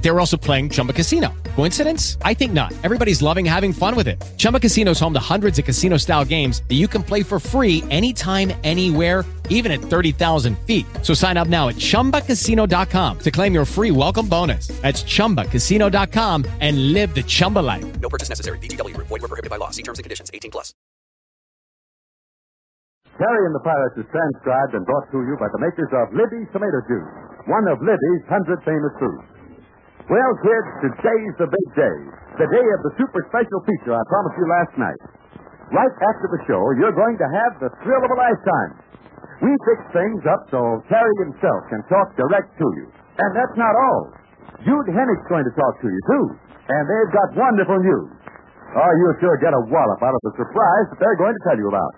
They were also playing Chumba Casino. Coincidence? I think not. Everybody's loving having fun with it. Chumba Casino is home to hundreds of casino style games that you can play for free anytime, anywhere, even at 30,000 feet. So sign up now at chumbacasino.com to claim your free welcome bonus. That's chumbacasino.com and live the Chumba life. No purchase necessary. VGW Group. Void were prohibited by law. See terms and conditions. 18 plus. Terry and the Pirates is transcribed and brought to you by the makers of Libby's Tomato Juice, one of Libby's hundred famous foods. Well, kids, today's the big day. The day of the super special feature I promised you last night. Right after the show, you're going to have the thrill of a lifetime. We fixed things up so Terry himself can talk direct to you. And that's not all. Dude Hennick's going to talk to you, too. And they've got wonderful news. Ah, oh, you'll sure get a wallop out of the surprise that they're going to tell you about.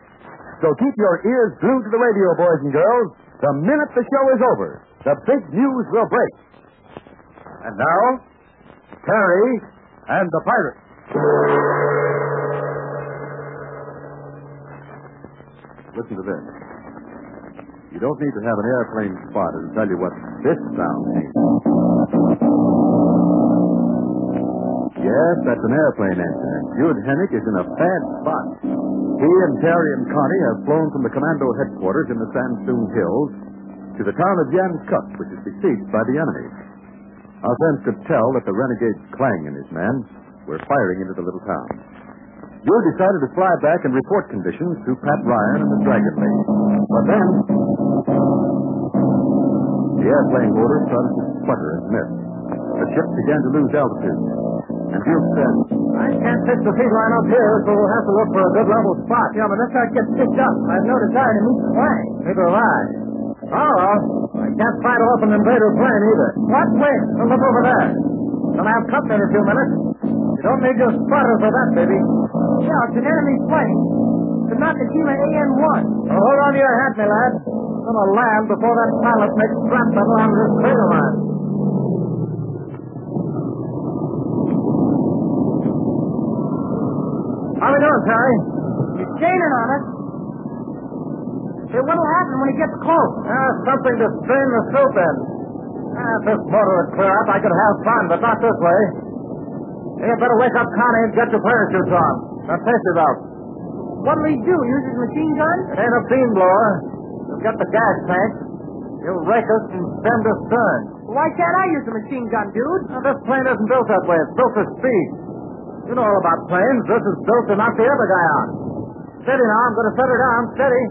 So keep your ears glued to the radio, boys and girls. The minute the show is over, the big news will break. And now, Terry and the Pirates. Listen to this. You don't need to have an airplane spotted to tell you what this sound means. Yes, that's an airplane engine, Dude Hennick is in a bad spot. He and Terry and Connie have flown from the commando headquarters in the Sandstone Hills to the town of Yanskuk, which is besieged by the enemy. Our friends could tell that the renegade Klang and his men were firing into the little town. Dude decided to fly back and report conditions to Pat Ryan and the Dragon Lady. But then, the airplane motor started to sputter and miss. The ship began to lose altitude. And Jude said, I can't fix the feed line up here, so we'll have to look for a good level spot. Yeah, but let's not get stitched up. I've no desire to meet the plane. Neither have I. Oh, I can't fight off an invader plane either. What? Wait, well, look over there. Gonna have company in a few minutes. You don't need your spotter for that, baby. Yeah, it's an enemy plane. The Nakajima AN-1. Well, hold on to your hat, my lad. I'm gonna land before that pilot makes strap metal on this crater line. How we doing, Terry? You're gaining on us. Hey, what'll happen when he gets close? Uh, something to strain the soup in. Ah, if this motor would clear up, I could have fun, but not this way. Hey, you better wake up Connie and get your parachutes on. Now, face it out. What'll he do? Use his machine gun? It ain't a beam blower. He'll get the gas tank. He'll rake us and send us stern. Why can't I use a machine gun, dude? Now, this plane isn't built that way. It's built for speed. You know all about planes. This is built to knock the other guy out. Steady now. I'm going to set her down. Steady.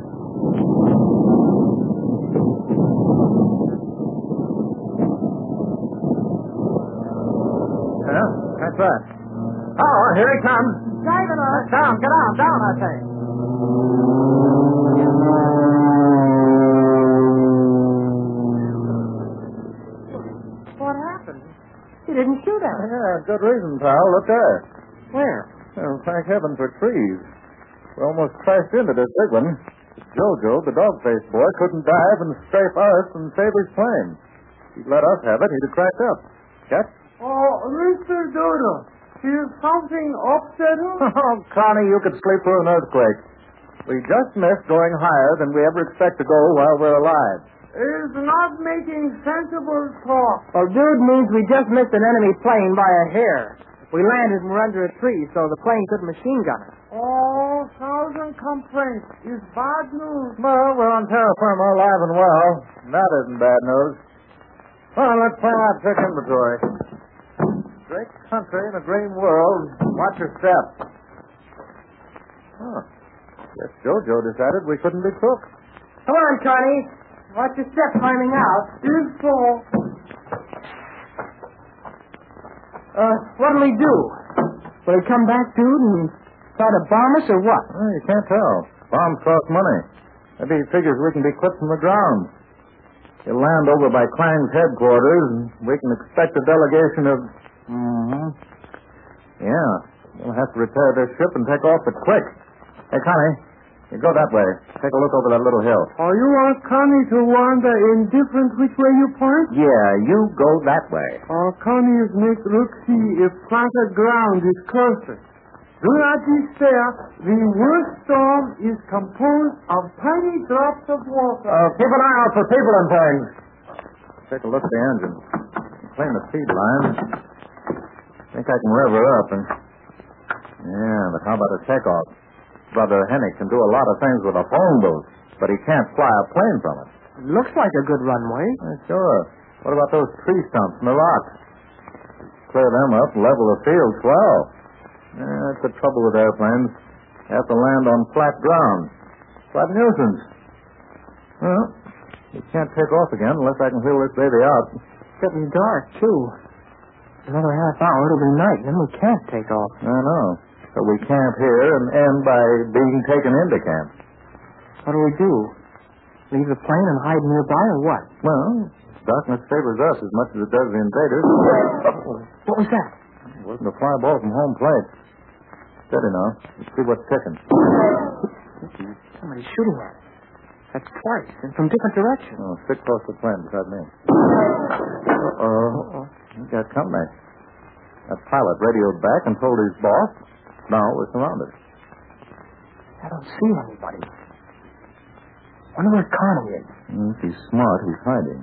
Yeah, Oh, here he comes. Driving us. Down, get on, down, I say. What happened? He didn't shoot at us. Yeah, good reason, pal. Look there. Where? Well, thank heaven for trees. We almost crashed into this big one. Jojo, the dog-faced boy, couldn't dive and strafe us and save his plane. He'd let us have it, he'd have cracked up. Catch? Mr. Dodo, is something upset him? Oh, Connie, you could sleep through an earthquake. We just missed going higher than we ever expect to go while we're alive. is not making sensible talk. Well, dude means we just missed an enemy plane by a hair. We landed and were under a tree, so the plane couldn't machine gun us. Oh, thousand complaints is bad news. Well, we're on terra firma, alive and well. That isn't bad news. Well, let's plan our trick inventory. Great country in a green world. Watch your step. Oh, guess Jojo decided we couldn't be crooks. Come on, Connie. Watch your step climbing out. Is so. Uh, what'll he do? Will he come back, dude, and Try to bomb us or what? Well, you can't tell. Bombs cost money. Maybe he figures we can be clipped from the ground. He'll land over by Klang's headquarters, and we can expect a delegation of. Mm-hmm. Yeah. We'll have to repair this ship and take off, but quick. Hey, Connie, you go that way. Take a look over that little hill. Or you want Connie to wander indifferent which way you point? Yeah, you go that way. Or Connie is make look see if flatter ground is closer. Do not despair. The worst storm is composed of tiny drops of water. Uh, keep an eye out for people and things. Take a look at the engine. Clean the feed line. I can rev her up and. Yeah, but how about a takeoff? Brother Hennick can do a lot of things with a phone booth, but he can't fly a plane from it. Looks like a good runway. Uh, sure. What about those tree stumps and the rocks? Clear them up, and level the field, swell. Yeah, that's the trouble with airplanes. You have to land on flat ground. Flat nuisance. Well, you can't take off again unless I can wheel this baby out. It's Getting dark, too. Another half hour, it'll be night, then we can't take off. I know. But we camp here and end by being taken into camp. What do we do? Leave the plane and hide nearby or what? Well, darkness favors us as much as it does the invaders. What was that? It wasn't a fly ball from home plate. Steady now. Let's see what's ticking. Somebody's shooting at us. That's twice, and from different directions. Oh, sit close to the plane beside me. Uh-oh. We got company. That pilot radioed back and told his boss, now we're surrounded. I don't see anybody. Wonder where Connie is. Mm, if he's smart, he's hiding.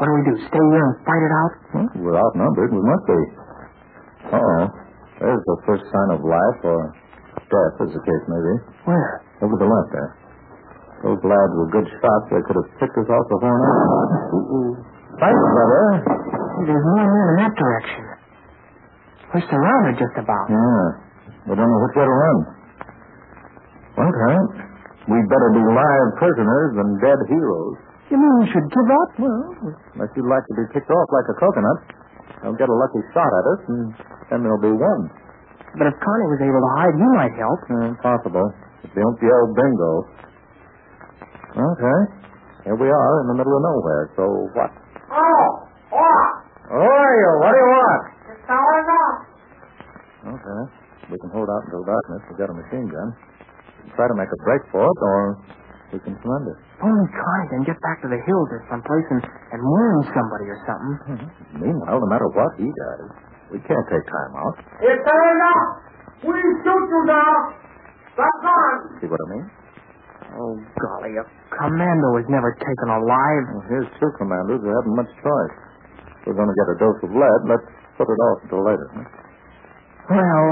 What do we do? Stay here and fight it out? Well, we're outnumbered. We must be. Uh-oh. There's the first sign of life or death, as the case may be. Where? Over the left there. Those lads were good shots. They could have picked us off before now. Thanks, brother. There's more men in that direction. We're surrounded just about. Yeah. We don't know which way to run. Okay. We'd better be live prisoners than dead heroes. You mean we should give up? Well, unless you'd like to be picked off like a coconut, they'll get a lucky shot at us, and then there'll be one. But if Connie was able to hide, you might help. Uh, possible. If they don't yell bingo. Okay. Here we are in the middle of nowhere, so what? What? Are you? What do you want? It's going up. Okay. We can hold out until darkness. We've got a machine gun. We can try to make a break for it, or we can surrender. Only Connie can get back to the hills or someplace and, and warn somebody or something. Hmm. Meanwhile, no matter what he does, we can't take time out. It's going up. We shoot you down. That's on. See what I mean? Oh, golly, a commando is never taken alive. Well, here's two commanders who haven't much choice. We're going to get a dose of lead. Let's put it off until later. huh? Well,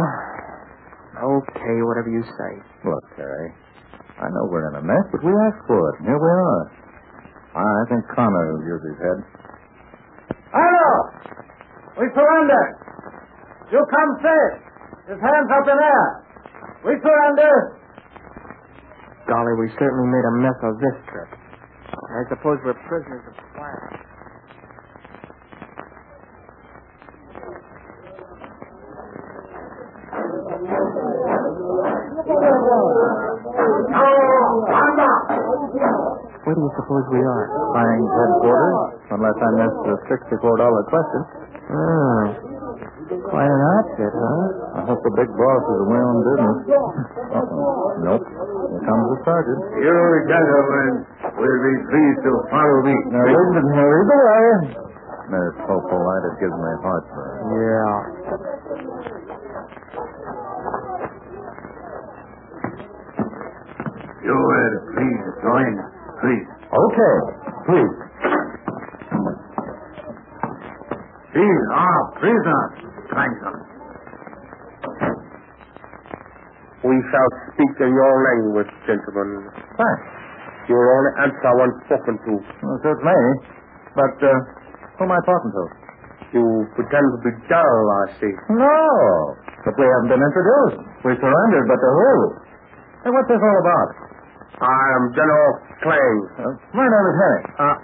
okay, whatever you say. Look, Terry, I know we're in a mess, but we asked for it. and Here we are. I think Connor will use his head. Hello. We surrender. You come safe. His hands up in air. We surrender. Golly, we certainly made a mess of this trip. I suppose we're prisoners of class. Where do you suppose we are? Klang's headquarters, unless I missed the $64 question. Hmm. Quite an outfit, huh? I hope the big boss is away on business. Uh-oh. Nope. Here comes the sergeant. You gentlemen will be pleased to follow me. Now, lead the, now lead the way. There's hopeful light. It gives me heartburn. Yeah. You will please join. Please. Please. These are prisoners, Cranston. We shall speak in your language, gentlemen. Thanks. You will only answer when spoken to. Well, me. But, uh, who am I talking to? You pretend to be dull, I see. No. But we haven't been introduced. We're surrendered, but to who? Hey, what's this all about? I am General Klang. Uh, my name is Henry. Uh,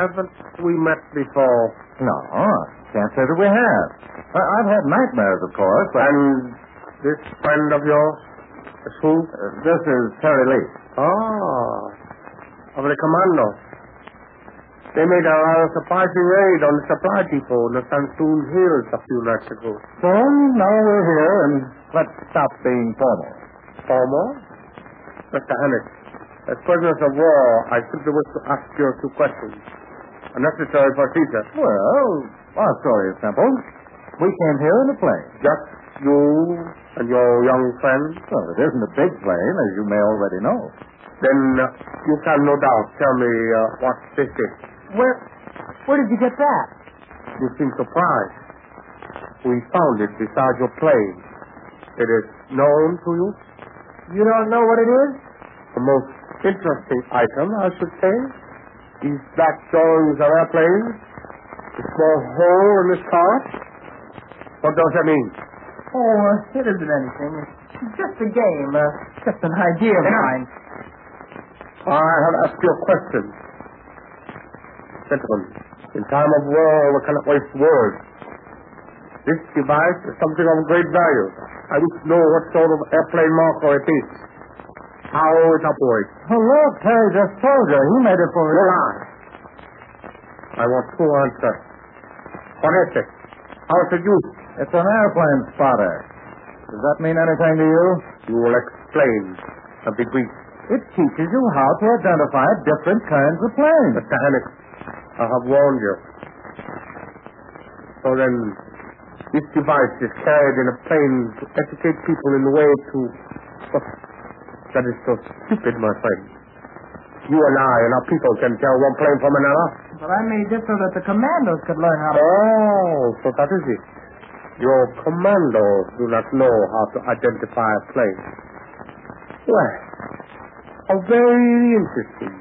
haven't we met before? No, I can't say that we have. I- I've had nightmares, of course, but... And This friend of yours is who? Uh, this is Terry Lee. Ah, of the commando. They made a rather surprising raid on the supply depot in the Sansoon Hills a few nights ago. So now we're here, and let's stop being formal. Formal? Mr. Hennick, as prisoners of war, I simply wish to ask you a few questions. A necessary procedure. Well, our story is simple. We came here in a plane. Just you and your young friend? Well, it isn't a big plane, as you may already know. Then uh, you can no doubt tell me uh, what this is. Where, where did you get that? You seem surprised. We found it beside your plane. It is known to you? You don't know what it is? The most interesting item, I should say. These black drawings of airplanes. The small hole in this cart. What does that mean? Oh, it isn't anything. It's just a game. Uh, just an idea of mine. I have asked you a question. Gentlemen, in time of war, we cannot waste words. This device is something of great value. I wish to know what sort of airplane marker it is. How it operates. Look, Terry just told you. He made it for lie. I want two answers. What is it? How is it used? It's an airplane spotter. Does that mean anything to you? You will explain be brief. It teaches you how to identify different kinds of planes. Mr. Hennick, I have warned you. So then, this device is carried in a plane to educate people in the way to. Oh, that is so stupid, my friend. You and I and our people can tell one plane from another. But I made this so that the commandos could learn how to. Oh, so that is it. Your commandos do not know how to identify a plane. Well, how very interesting.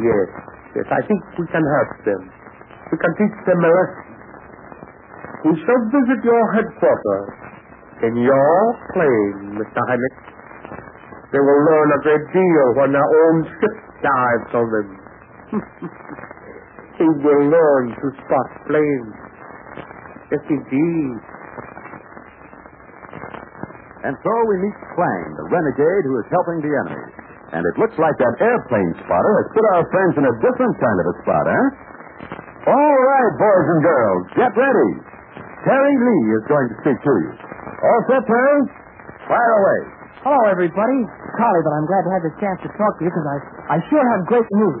Yes, yes, I think we can help them. We can teach them a lesson. We shall visit your headquarters in your plane, Mr. Hennick. They will learn a great deal when their own ship dives on them. they will learn to spot planes. Yes, indeed. And so we meet Klang, the renegade who is helping the enemy. And it looks like that airplane spotter has put our friends in a different kind of a spot, eh? All right, boys and girls, get ready. Terry Lee is going to speak to you. All set, Terry? Fire away. Hello, everybody. Carly, but I'm glad to have this chance to talk to you because I, I sure have great news.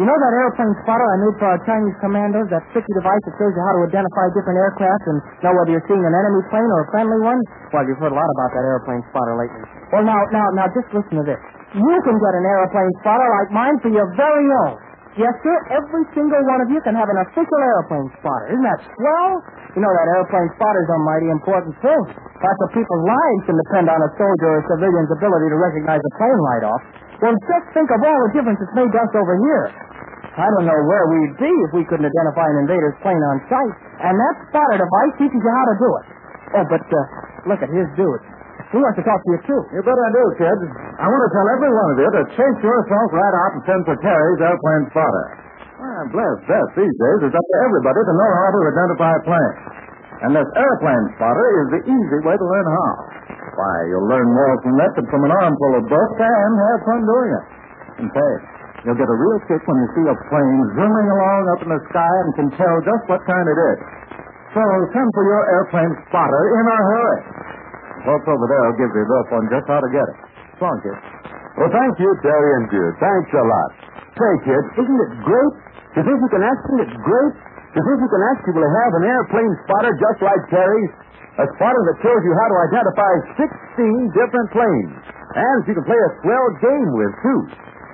You know that airplane spotter I made for our Chinese commandos, that tricky device that shows you how to identify different aircraft and know whether you're seeing an enemy plane or a friendly one? Well, you've heard a lot about that airplane spotter lately. Well, now, now, now, just listen to this. You can get an airplane spotter like mine for your very own. Yes, sir. Every single one of you can have an official airplane spotter. Isn't that swell? You know that airplane spotters are mighty important too. Lots of people's lives can depend on a soldier or a civilian's ability to recognize a plane right off. Well, just think of all the difference it's made to us over here. I don't know where we'd be if we couldn't identify an invader's plane on sight. And that spotter device teaches you how to do it. Oh, but uh, look at his dude. He wants to talk to you too. You bet I do, kid. I want to tell every one of you to chase yourself right out and send for Terry's airplane spotter. Well, bless best these days it's up to everybody to know how to identify a plane. And this airplane spotter is the easy way to learn how. Why, you'll learn more from that than from an armful of books and have fun doing it. In fact, you'll get a real kick when you see a plane zooming along up in the sky and can tell just what kind it is. So send for your airplane spotter in a hurry. Folks over there will give you a rope on just how to get it. So long, kid. Well, thank you, Terry and Dude. Thanks a lot. Say, kid, isn't it great? You think you can actually it great? You think you can actually have an airplane spotter just like Terry's? A spotter that shows you how to identify 16 different planes. And you can play a swell game with, too.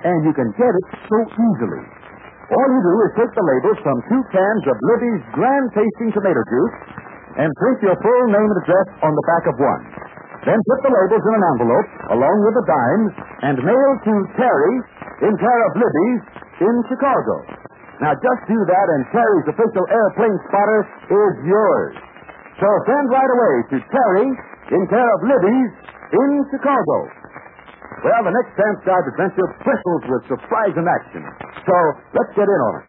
And you can get it so easily. All you do is take the labels from two cans of Libby's grand tasting tomato juice and print your full name and address on the back of one. Then put the labels in an envelope along with the dimes and mail to Terry in care of Libby's in Chicago. Now just do that and Terry's official airplane spotter is yours. So send right away to Terry in care of Libby's in Chicago. Well, the next transcribed adventure bristles with surprise and action. So let's get in on it.